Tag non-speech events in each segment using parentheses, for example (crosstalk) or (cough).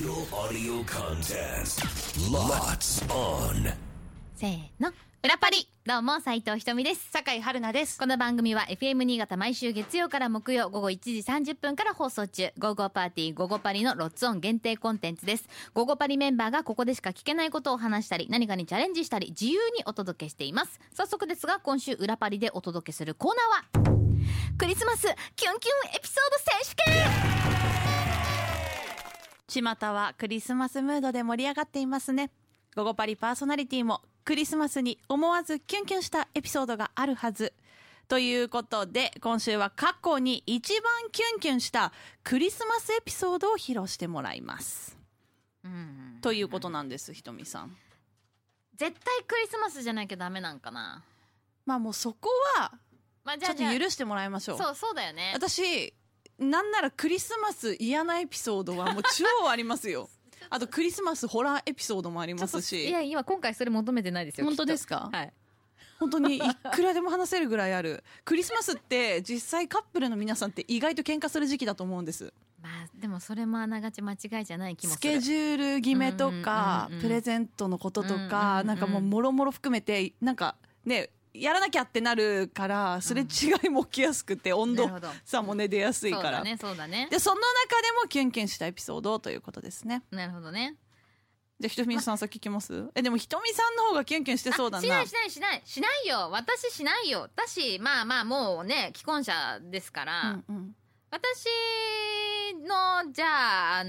Digital audio contest. Lots on. せーの。裏パリどうも、斉藤ひとみです。酒井春奈です。この番組は FM 新潟毎週月曜から木曜午後1時30分から放送中、午後パーティー午後パリのロッツオン限定コンテンツです。午後パリメンバーがここでしか聞けないことを話したり、何かにチャレンジしたり、自由にお届けしています。早速ですが、今週裏パリでお届けするコーナーは、クリスマスキュンキュンエピソード選手権巷はクリスマスムードで盛り上がっていますね。午後パリパーソナリティもクリスマスに思わずキュンキュンしたエピソードがあるはず。ということで、今週は過去に一番キュンキュンしたクリスマスエピソードを披露してもらいます。うん。ということなんです、ひとみさん。絶対クリスマスじゃなきゃダメなんかな。まあもうそこは、まあ、じゃあ、ちょっと許してもらいましょう。そう、そうだよね。私、なんならクリスマス嫌なエピソードはもう超ありますよ。(laughs) あとクリスマスホラーエピソードもありますいし。や、今今回それ求めてないですよ。本当ですか？はい。本当にいくらでも話せるぐらいある。クリスマスって実際カップルの皆さんって意外と喧嘩する時期だと思うんです。まあ、でもそれもあながち間違いじゃない気もする。スケジュール決めとかプレゼントのこととか、んなんかもうもろもろ含めて、なんかね、やらなきゃってなるから、すれ違いも起きやすくて、温度差もね、出やすいから。ね、そうだね。で、その中でもキュンキュンしたエピソードということですね。なるほどね。じゃあ、ひとみさん先聞きます？え、でもひとみさんの方がキュンキュンしてそうだな。あしないしないしない。しないよ。私しないよ。私、まあまあもうね、既婚者ですから、うんうん私の、じゃあ、あ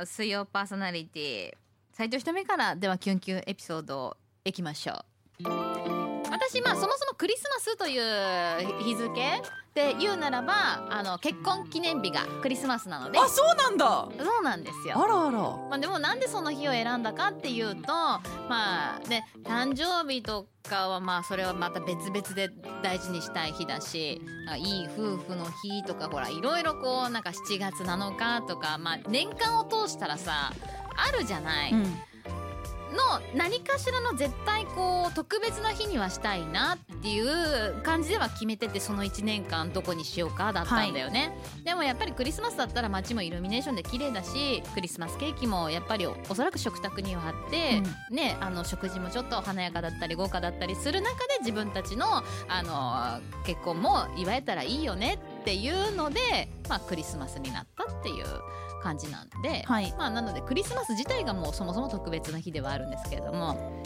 の、水曜パーソナリティ、斉藤ひとみから、ではキュンキュンエピソードいきましょう。私、まあ、そもそもクリスマスという日付で言うならば、あの、結婚記念日がクリスマスなので、あ、そうなんだそうなんですよ。あらあら。まあ、でもなんでその日を選んだかっていうと、まあ、で、誕生日とかはまあ、それはまた別々で大事にしたい日だし、あいい夫婦の日とか、ほら、いろいろこう、なんか7月7日とか、まあ、年間を通したらさ、あるじゃない。うん。の何かしらの絶対こう特別な日にはしたいなっていう感じでは決めててその1年間どこにしようかだったんだよね、でもやっぱりクリスマスだったら街もイルミネーションで綺麗だしクリスマスケーキもやっぱりおおそらく食卓にはあって、ねあの食事もちょっと華やかだったり豪華だったりする中で自分たちのあの結婚も祝えたらいいよねっていうので、まあ、クリスマスになったっていう感じなんで、はいまあ、なのでクリスマス自体がもうそもそも特別な日ではあるんですけれども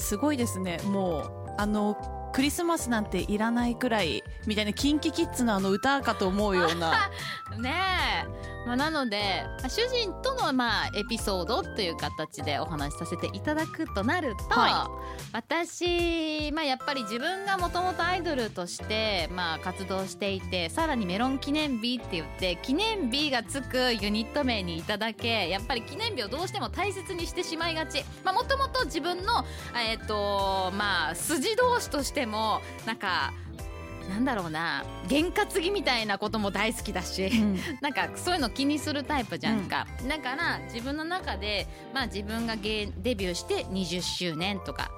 すごいですね。もう、あの、クリスマスなんていらないくらい、みたいな、キンキキッズのあの歌かと思うような。(laughs) ねえ、まあ、なのでまあ主人とのまあエピソードという形でお話しさせていただくとなると、は私、まあ、やっぱり自分がもともとアイドルとしてまあ活動していてさらにメロン記念日って言って記念日がつくユニット名にいただけやっぱり記念日をどうしても大切にしてしまいがち。もともと自分のえっ、とまあ筋同士としてもなんかなんだろうな験担ぎみたいなことも大好きだし、(laughs) なんかそういうの気にするタイプじゃんか、だから自分の中で、まあ、自分が芸デビューして20周年とか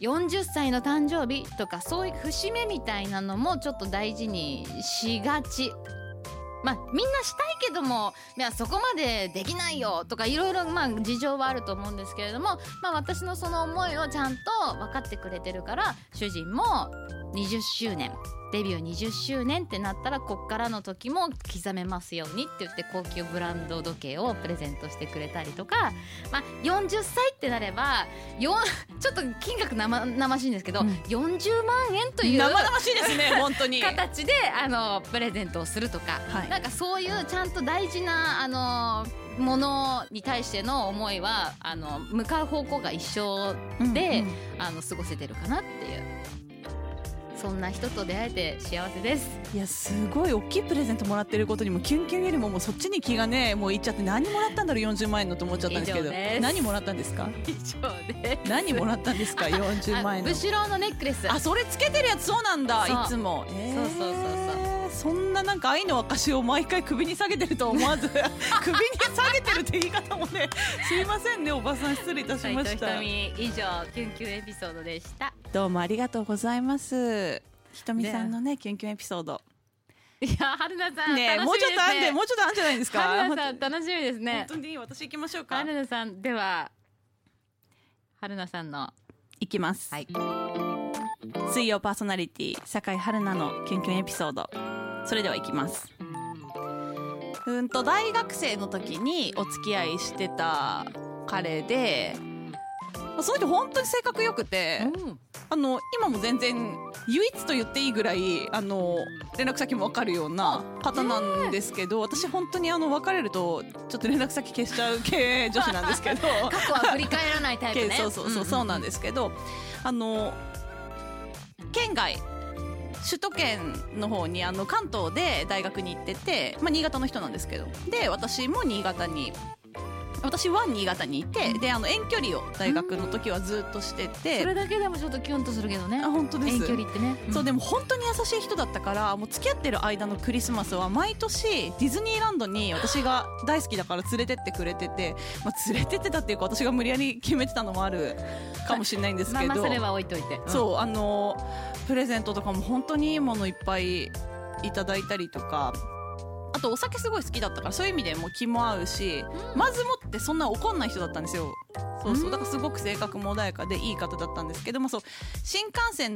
40歳の誕生日とかそういう節目みたいなのもちょっと大事にしがち。まあ、みんなしたいけどもいやそこまでできないよとかいろいろまあ事情はあると思うんですけれども、まあ、私のその思いをちゃんと分かってくれてるから主人も20周年デビュー20周年ってなったらこっからの時も刻めますようにって言って高級ブランド時計をプレゼントしてくれたりとか、まあ、40歳ってなればよん (laughs) ちょっと金額生々しいんですけど、うん。40万円という生々しいですね、(laughs) 本当に。形であのプレゼントをするとか、はい。なんかそういうちゃんと大事なあのものに対しての思いはあの向かう方向が一緒で、うんうん。あの過ごせてるかなっていうそんな人と出会えて幸せです。いや、すごい大きいプレゼントもらってることにも、キュンキュンよりももうそっちに気がね、もういっちゃって、何もらったんだろう、40万円のと思っちゃったんですけど。何もらったんですか？以上で何もらったんですか ?40 万円の。ブ。シュローのネックレス。あ、それつけてるやつそうなんだ、いつも。えーそうそうそうそんななんか愛の証を毎回首に下げてると思わず (laughs) 首に下げてるって言い方もねすいませんねおばさん失礼いたしました。以上キュンキュンエピソードでした。どうもありがとうございます。ひとみさんのねキュンキュンエピソード。いや春菜さん、ねえもうちょっとあんでもうちょっとあんじゃないですか。春菜さん楽しみです本ね当に私行きましょうか。春菜さんでは春菜さんの行きます、はい。水曜パーソナリティ酒井春菜のキュンキュンエピソードそれでは行きます。うんと大学生の時にお付き合いしてた彼でまあその人本当に性格良くて、うん。あの今も全然唯一と言っていいぐらいあの連絡先も分かるような方なんですけど、私本当にあの別れるとちょっと連絡先消しちゃう系女子なんですけど。(laughs) 過去は振り返らないタイプね。(laughs) そうそうそうそうなんですけど、あの県外首都圏の方にあの関東で大学に行ってて、まあ、新潟の人なんですけど。で私も新潟に私は新潟にいてであの遠距離を大学の時はずっとしてて、それだけでもちょっとキュンとするけどね。あ本当です。遠距離ってね、そうでも本当に優しい人だったからもう付き合ってる間のクリスマスは毎年ディズニーランドに私が大好きだから連れてってくれてて、まあ、連れてってたっていうか私が無理やり決めてたのもある (laughs) かもしれないんですけど、まあまあそれは置いといて、そうあのプレゼントとかも本当にいいものいっぱいいただいたりとかあとお酒すごい好きだったからそういう意味でも気も合うし、まずもってそんな怒んない人だったんですよ。そうそう。だからすごく性格も穏やかでいい方だったんですけどもそう。新幹線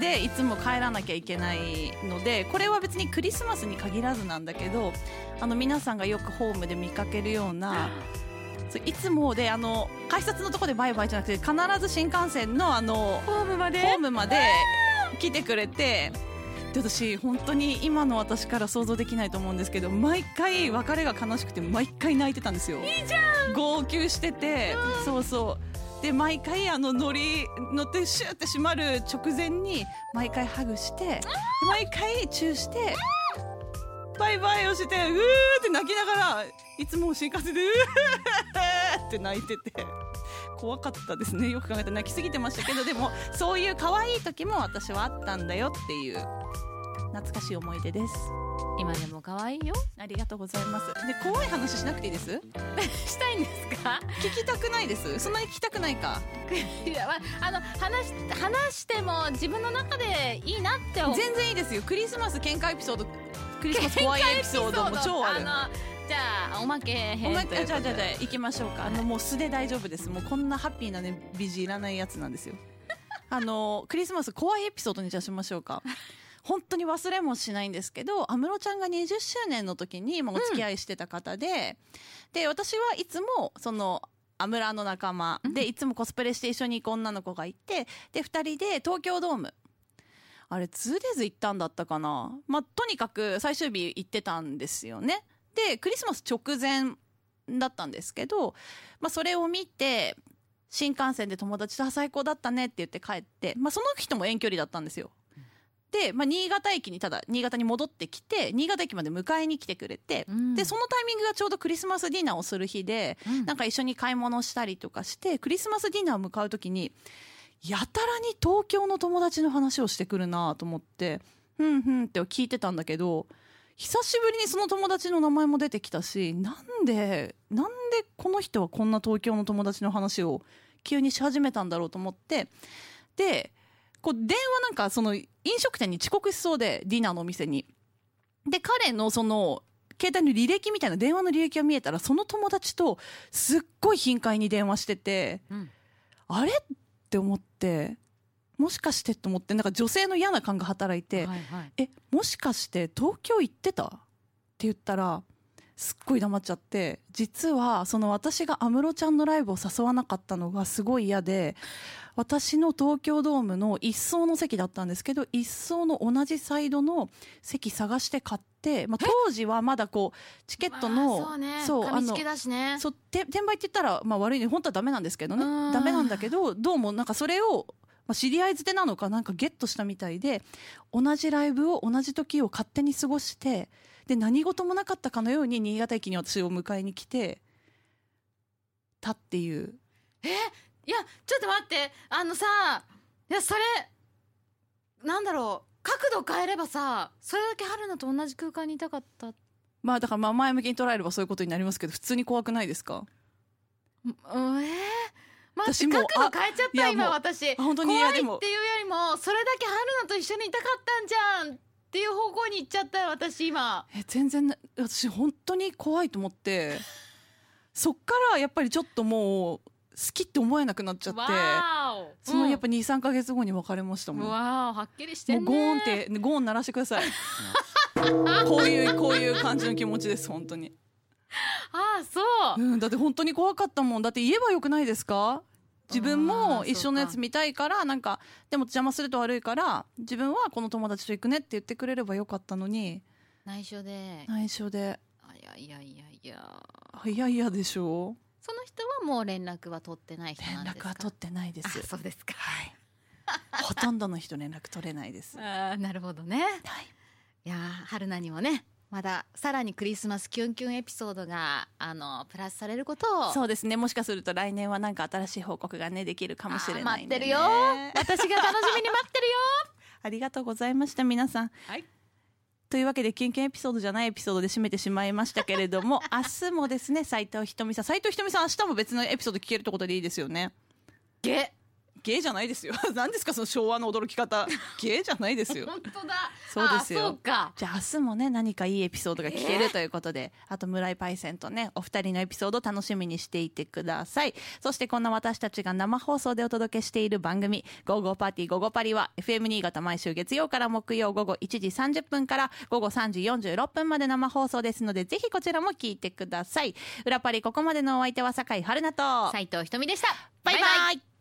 でいつも帰らなきゃいけないのでこれは別にクリスマスに限らずなんだけどあの皆さんがよくホームで見かけるようないつもであの改札のとこでバイバイじゃなくて必ず新幹線のあのホームまで。ホームまで来てくれてで私本当に今の私から想像できないと思うんですけど毎回別れが悲しくて毎回泣いてたんですよ。いいじゃん。号泣してて、そうそう。で毎回あの乗り乗ってシューって閉まる直前に毎回ハグして毎回チューしてバイバイをしてうーって泣きながらいつも新幹線でうーって泣いてて怖かったですね。よく考えたら泣きすぎてましたけどでもそういう可愛い時も私はあったんだよっていう懐かしい思い出です。今でも可愛いよ。ありがとうございます。で怖い話しなくていいです？(laughs) したいんですか？聞きたくないです。そんなに聞きたくないか？(laughs) いや、まあ、あの話し話しても自分の中でいいなって思う。全然いいですよ。クリスマス喧嘩エピソードクリスマス怖いエピソードも超ある。のじゃあおまけ編おまということで。じゃあじゃあじゃあ行きましょうか、あのもう素で大丈夫ですもうこんなハッピーなね美人いらないやつなんですよあのクリスマス怖いエピソードにじゃあしましょうか本当に忘れもしないんですけど安室ちゃんが20周年の時にまあお付き合いしてた方で、で私はいつもそのアムラの仲間でいつもコスプレして一緒に行く女の子がいてで2人で東京ドーム。あれ 2days 行ったんだったかな？まあとにかく最終日行ってたんですよね。でクリスマス直前だったんですけど、まあ、それを見て新幹線で友達とあ最高だったねって言って帰って、まあ、その人も遠距離だったんですよで、まあ、新潟駅にただ新潟に戻ってきて新潟駅まで迎えに来てくれて、うん。でそのタイミングがちょうどクリスマスディナーをする日で、うん。なんか一緒に買い物したりとかしてクリスマスディナーを向かう時にやたらに東京の友達の話をしてくるなと思ってふんふんって聞いてたんだけど久しぶりにその友達の名前も出てきたしなんでなんでこの人はこんな東京の友達の話を急にし始めたんだろうと思ってでこう電話なんかその飲食店に遅刻しそうでディナーのお店に。で彼のその携帯の履歴みたいな電話の履歴が見えたらその友達とすっごい頻回に電話しててうん。あれ？って思ってもしかしてと思ってなんか女性の嫌な感が働いて、はいはい。えもしかして東京行ってた？って言ったらすっごい黙っちゃって実はその私が安室ちゃんのライブを誘わなかったのがすごい嫌で私の東京ドームの一層の席だったんですけど一層の同じサイドの席探して買って、まあ、当時はまだこうチケットの、まあそうね。そうあのそうて転売って言ったら、まあ、悪いね。本当はダメなんですけどね。うん。ダメなんだけどどうもなんかそれを、まあ、知り合いづてなのかなんかゲットしたみたいで同じライブを同じ時を勝手に過ごしてで何事もなかったかのように新潟駅に私を迎えに来てたっていういやちょっと待って。あのさいやそれなんだろう。角度変えればさそれだけ春菜と同じ空間にいたかった。まあだからまあ前向きに捉えればそういうことになりますけど普通に怖くないですか？うんえー、私もう角度変えちゃった今私。あ本当にい怖いっていうよりもそれだけ春菜と一緒にいたかったんじゃんっっていう方向に行っちゃったよ私今。え全然な私本当に怖いと思って。そっからやっぱりちょっともう好きって思えなくなっちゃってそのやっぱ23か月後に別れましたもん、うんわはっきりしてもうゴーンってゴーン鳴らしてください。(laughs) こういうこういう感じの気持ちです本当に、ああそう。うん、だって本当に怖かったもん。だって言えばよくないですか？自分あもー一緒のやつ見たいからなんかでも邪魔すると悪いから自分はこの友達と行くねって言ってくれればよかったのに。内緒で。内緒で。あいやいやいやいや。あいやいやでしょ？その人はもう連絡は取ってない人連なんですか？絡は取ってないであすそうですか。はい。ほとんどの人連絡取れないです。(laughs) あーなるほどね。はい。いやー春菜にもねまださらにクリスマスキュンキュンエピソードがあのプラスされることをそうですね。もしかすると来年はなんか新しい報告がねできるかもしれないね、待ってるよ。私が楽しみに待ってるよ。(laughs) ありがとうございました皆さん。はいというわけでキュンキュンエピソードじゃないエピソードで締めてしまいましたけれども (laughs) 明日もですね斉藤ひとみさん斉藤ひとみさん明日も別のエピソード聞けるってことでいいですよね。ゲゲーじゃないですよ。(laughs) 何ですかその昭和の驚き方。ゲーじゃないですよ。(laughs) 本当だ。そうですよ。あそうか。じゃあ明日もね何かいいエピソードが聞けるということで、あと村井パイセンとねお二人のエピソード楽しみにしていてください。そしてこんな私たちが生放送でお届けしている番組「ゴーゴーパーティーゴーゴーパリ」は FM 新潟毎週月曜から木曜午後1時30分から午後3時46分まで生放送ですのでぜひこちらも聞いてください。裏パリここまでのお相手は酒井春菜と斉藤ひとみでした。バイバイ